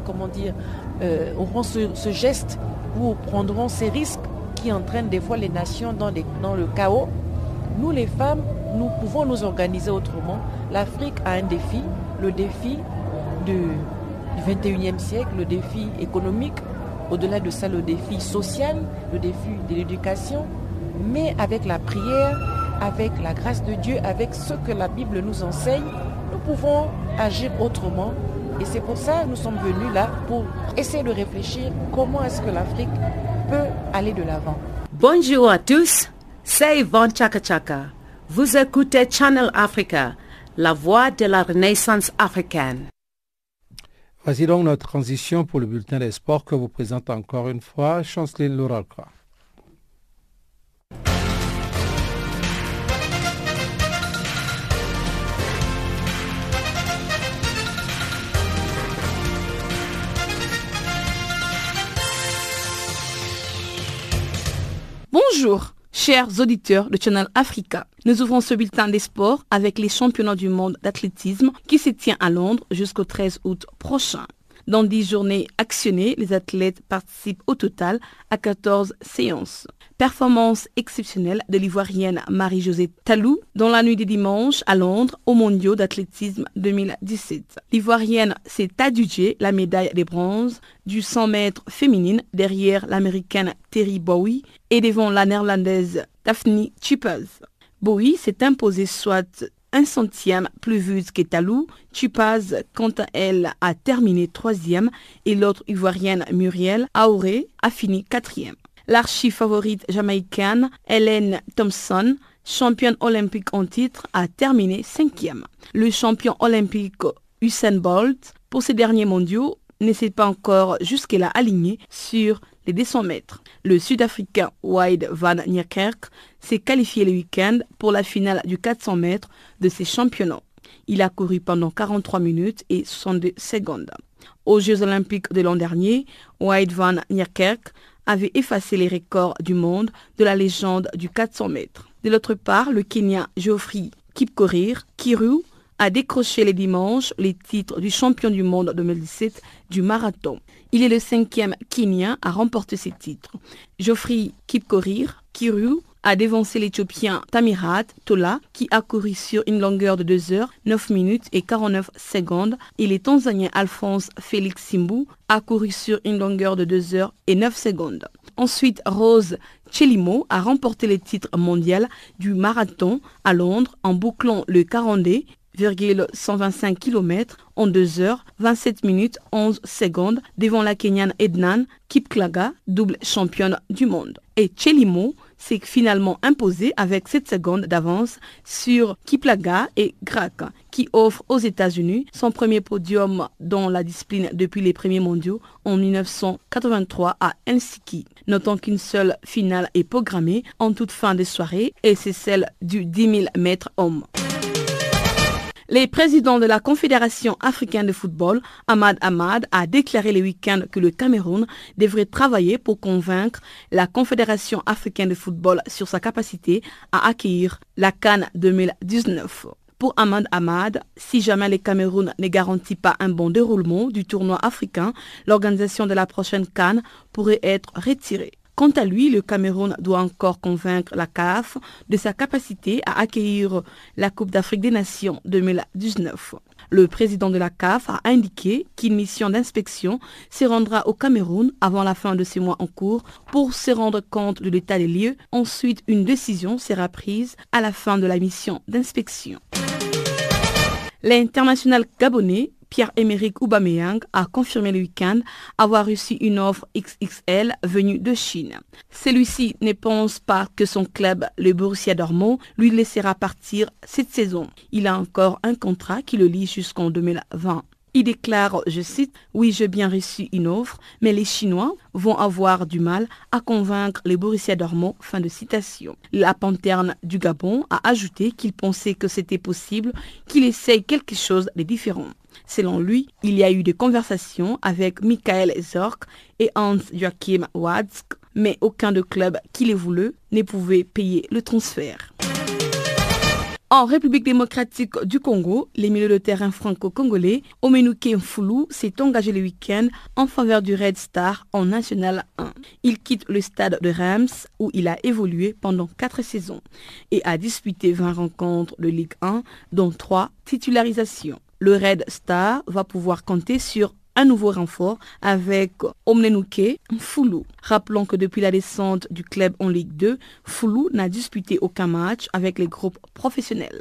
comment dire, euh, auront ce, geste ou prendront ces risques qui entraînent des fois les nations dans, le chaos. Nous, les femmes, nous pouvons nous organiser autrement. L'Afrique a un défi, le défi du, du 21e siècle, le défi économique, au-delà de ça, le défi social, le défi de l'éducation, mais avec la prière, avec la grâce de Dieu, avec ce que la Bible nous enseigne, nous pouvons agir autrement. Et c'est pour ça que nous sommes venus là, pour essayer de réfléchir comment est-ce que l'Afrique peut aller de l'avant. Bonjour à tous, c'est Yvonne Chaka. Vous écoutez Channel Africa, la voix de la renaissance africaine. Voici donc notre transition pour le bulletin des sports que vous présente encore une fois Chanceline Louralcroix. Bonjour, chers auditeurs de Channel Africa. Nous ouvrons ce bulletin des sports avec les championnats du monde d'athlétisme qui se tient à Londres jusqu'au 13 août prochain. Dans 10 journées actionnées, les athlètes participent au total à 14 séances. Performance exceptionnelle de l'ivoirienne Marie-Josée Talou dans la nuit des dimanches à Londres au mondiaux d'athlétisme 2017. L'ivoirienne s'est adjugée la médaille de bronze du 100 mètres féminine derrière l'américaine Terry Bowie et devant la néerlandaise Daphne Chippers. Bowie s'est imposée soit un centième plus vite que Talou. Chupaz, quant à elle, a terminé troisième et l'autre ivoirienne Muriel Auré a fini quatrième. L'archi-favorite jamaïcaine Hélène Thompson, championne olympique en titre, a terminé cinquième. Le champion olympique Usain Bolt, pour ces derniers mondiaux, ne s'est pas encore jusque-là aligné sur les 200 mètres. Le Sud-Africain Wade van Niekerk s'est qualifié le week-end pour la finale du 400 mètres de ses championnats. Il a couru pendant 43 minutes et 62 secondes. Aux Jeux olympiques de l'an dernier, Wade van Niekerk avait effacé les records du monde de la légende du 400 mètres. De l'autre part, le Kenyan Geoffrey Kipkorir Kiru a décroché les dimanches les titres du champion du monde 2017 du marathon. Il est le cinquième Kenyan à remporter ces titres. Geoffrey Kipkorir, Kiru, a dévancé l'Éthiopien Tamirat Tola qui a couru sur une longueur de 2 heures, 9 minutes et 49 secondes et le Tanzanien Alphonse Félix Simbu a couru sur une longueur de 2 heures et 9 secondes. Ensuite, Rose Chelimo a remporté le titre mondial du marathon à Londres en bouclant le 40 125 km en 2 heures 27 minutes 11 secondes devant la Kenyane Ednan Kipklaga, double championne du monde. Et Chelimo s'est finalement imposé avec 7 secondes d'avance sur Kiplaga et Grak, qui offre aux États-Unis son premier podium dans la discipline depuis les premiers mondiaux en 1983 à Helsinki. Notons qu'une seule finale est programmée en toute fin de soirée et c'est celle du 10 000 mètres hommes. Le président de la Confédération africaine de football, Ahmad Ahmad, a déclaré le week-end que le Cameroun devrait travailler pour convaincre la Confédération africaine de football sur sa capacité à accueillir la Cannes 2019. Pour Ahmad Ahmad, si jamais le Cameroun ne garantit pas un bon déroulement du tournoi africain, l'organisation de la prochaine Cannes pourrait être retirée. Quant à lui, le Cameroun doit encore convaincre la CAF de sa capacité à accueillir la Coupe d'Afrique des Nations 2019. Le président de la CAF a indiqué qu'une mission d'inspection se rendra au Cameroun avant la fin de ce mois en cours pour se rendre compte de l'état des lieux. Ensuite, une décision sera prise à la fin de la mission d'inspection. L'international gabonais Pierre-Emerick Aubameyang a confirmé le week-end avoir reçu une offre XXL venue de Chine. Celui-ci ne pense pas que son club, le Borussia Dortmund, lui laissera partir cette saison. Il a encore un contrat qui le lie jusqu'en 2020. Il déclare, je cite, Oui, j'ai bien reçu une offre, mais les Chinois vont avoir du mal à convaincre les Borussia Dortmund. Fin de citation. La panterne du Gabon a ajouté qu'il pensait que c'était possible qu'il essaye quelque chose de différent. Selon lui, il y a eu des conversations avec Michael Zorc et Hans Joachim Watzk, mais aucun de clubs qui les voulait ne pouvait payer le transfert. En République démocratique du Congo, les milieux de terrain franco-congolais Omenuke Mfoulou s'est engagé le week-end en faveur du Red Star en National 1. Il quitte le stade de Reims où il a évolué pendant 4 saisons et a disputé 20 rencontres de Ligue 1 dont 3 titularisations. Le Red Star va pouvoir compter sur un nouveau renfort avec Omnenuke Foulou. Rappelons que depuis la descente du club en Ligue 2, Foulou n'a disputé aucun match avec les groupes professionnels.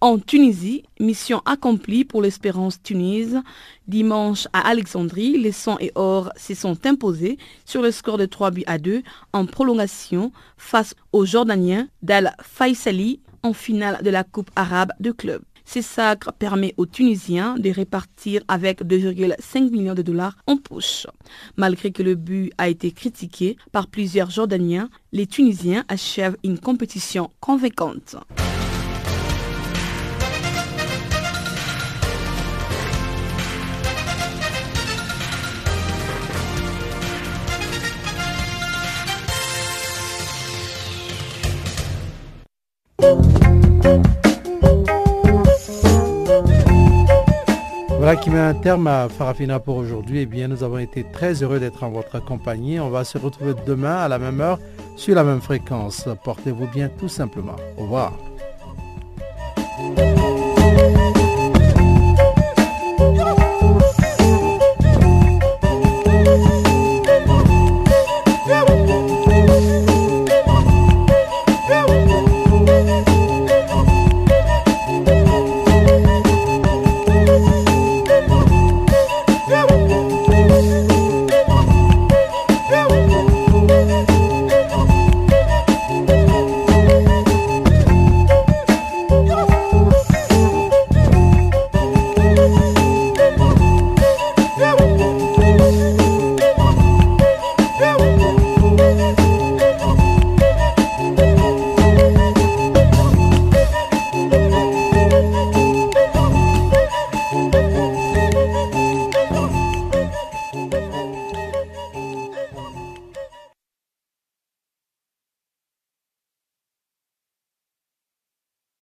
En Tunisie, mission accomplie pour l'Espérance Tunis. Dimanche à Alexandrie, les Sons et Or se sont imposés sur le score de 3 buts à 2 en prolongation face aux Jordaniens d'Al Faisali en finale de la Coupe arabe de club. Ce sacre permet aux Tunisiens de répartir avec 2,5 millions de dollars en poche. Malgré que le but a été critiqué par plusieurs Jordaniens, les Tunisiens achèvent une compétition convaincante. Voilà qui met un terme à Farafina pour aujourd'hui. Eh bien, nous avons été très heureux d'être en votre compagnie. On va se retrouver demain à la même heure sur la même fréquence. Portez-vous bien tout simplement. Au revoir.